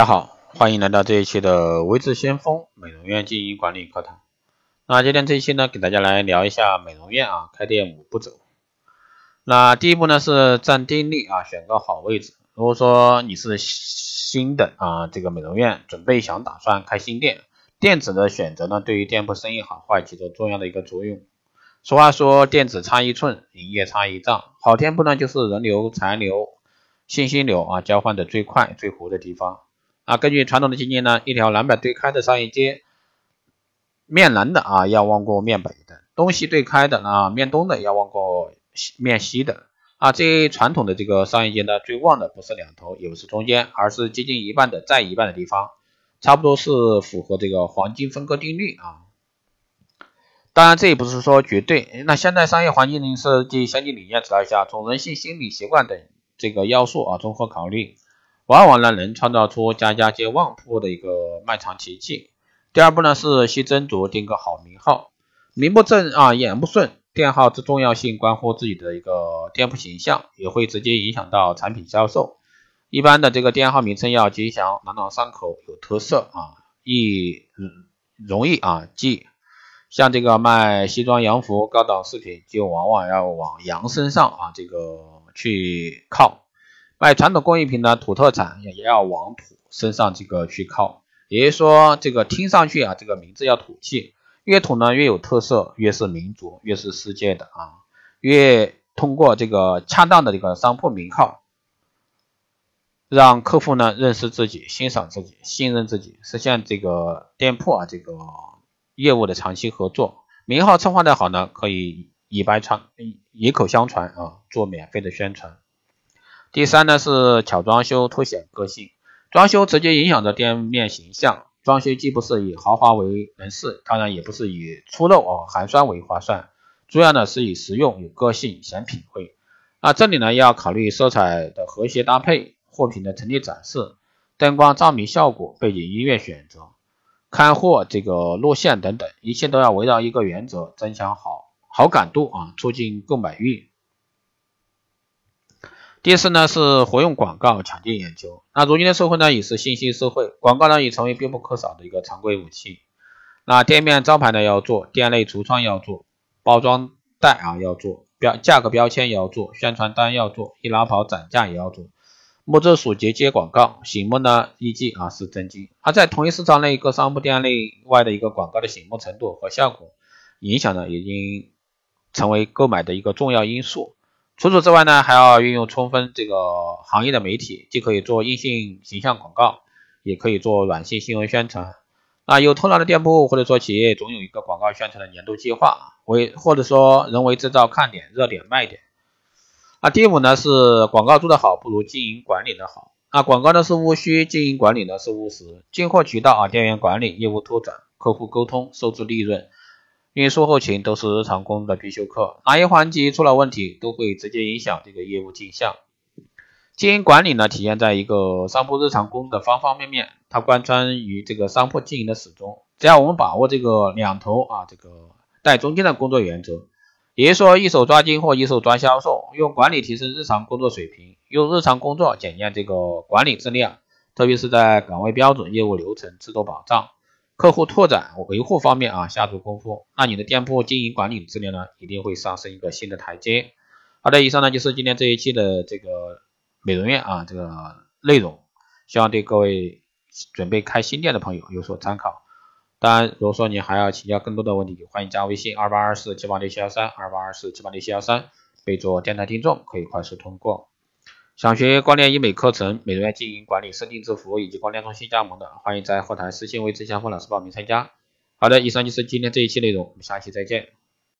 大家好，欢迎来到这一期的微智先锋美容院经营管理课堂。那今天这一期呢，给大家来聊一下美容院啊开店五步骤。那第一步呢是站定力啊，选个好位置。如果说你是新的啊这个美容院，准备想打算开新店，店址的选择呢，对于店铺生意好坏起着重要的一个作用。俗话说，店址差一寸，营业差一丈。好店铺呢，就是人流、财流、信息流啊交换的最快、最活的地方。啊，根据传统的经验呢，一条南北对开的商业街，面南的啊要旺过面北的，东西对开的啊面东的要旺过面西的啊。这传统的这个商业街呢，最旺的不是两头，也不是中间，而是接近一半的在一半的地方，差不多是符合这个黄金分割定律啊。当然，这也不是说绝对。那现在商业环境设计先进理念指导下，从人性、心理、习惯等这个要素啊综合考虑。往往呢能创造出家家皆旺铺的一个卖场奇迹。第二步呢是需斟酌定个好名号，名不正啊言不顺，店号之重要性关乎自己的一个店铺形象，也会直接影响到产品销售。一般的这个店号名称要吉祥、朗朗上口、有特色啊，易容易啊记。像这个卖西装洋服、高档饰品，就往往要往洋身上啊这个去靠。卖传统工艺品的土特产也要往土身上这个去靠，也就是说这个听上去啊这个名字要土气，越土呢越有特色，越是民族，越是世界的啊，越通过这个恰当的这个商铺名号，让客户呢认识自己、欣赏自己、信任自己，实现这个店铺啊这个业务的长期合作。名号策划的好呢，可以以白传以口相传啊，做免费的宣传。第三呢是巧装修凸显个性，装修直接影响着店面形象。装修既不是以豪华为人事，当然也不是以粗陋哦寒酸为划算，主要呢是以实用、有个性、显品味。啊，这里呢要考虑色彩的和谐搭配、货品的陈列展示、灯光照明效果、背景音乐选择、看货这个路线等等，一切都要围绕一个原则，增强好好感度啊，促进购买欲。第四呢是活用广告抢进眼球。那如今的社会呢也是信息社会，广告呢已成为必不可少的一个常规武器。那店面招牌呢要做，店内橱窗要做，包装袋啊要做，标价格标签也要做，宣传单要做，易拉跑展架也要做。木质属节接广告，醒目呢依据啊是真金。而在同一市场内各商铺店内外的一个广告的醒目程度和效果影响呢，已经成为购买的一个重要因素。除此之外呢，还要运用充分这个行业的媒体，既可以做硬性形象广告，也可以做软性新闻宣传。啊，有头脑的店铺或者说企业总有一个广告宣传的年度计划，为或者说人为制造看点、热点、卖点。啊，第五呢是广告做得好不如经营管理的好。啊，广告呢是务虚，经营管理呢是务实。进货渠道啊，店员管理、业务拓展、客户沟通、收支利润。运输后勤都是日常工作的必修课，哪一环节出了问题，都会直接影响这个业务进项。经营管理呢，体现在一个商铺日常工作的方方面面，它贯穿于这个商铺经营的始终。只要我们把握这个两头啊，这个带中间的工作原则，也就说一手抓进货，一手抓销售，用管理提升日常工作水平，用日常工作检验这个管理质量，特别是在岗位标准、业务流程、制度保障。客户拓展维护方面啊，下足功夫，那你的店铺经营管理质量呢，一定会上升一个新的台阶。好的，以上呢就是今天这一期的这个美容院啊这个内容，希望对各位准备开新店的朋友有所参考。当然，如果说你还要请教更多的问题，欢迎加微信二八二四七八六七幺三二八二四七八六七幺三，备注电台听众，可以快速通过。想学光电医美课程、美容院经营管理、设定制服务以及光电中心加盟的，欢迎在后台私信为志强峰老师报名参加。好的，以上就是今天这一期内容，我们下期再见。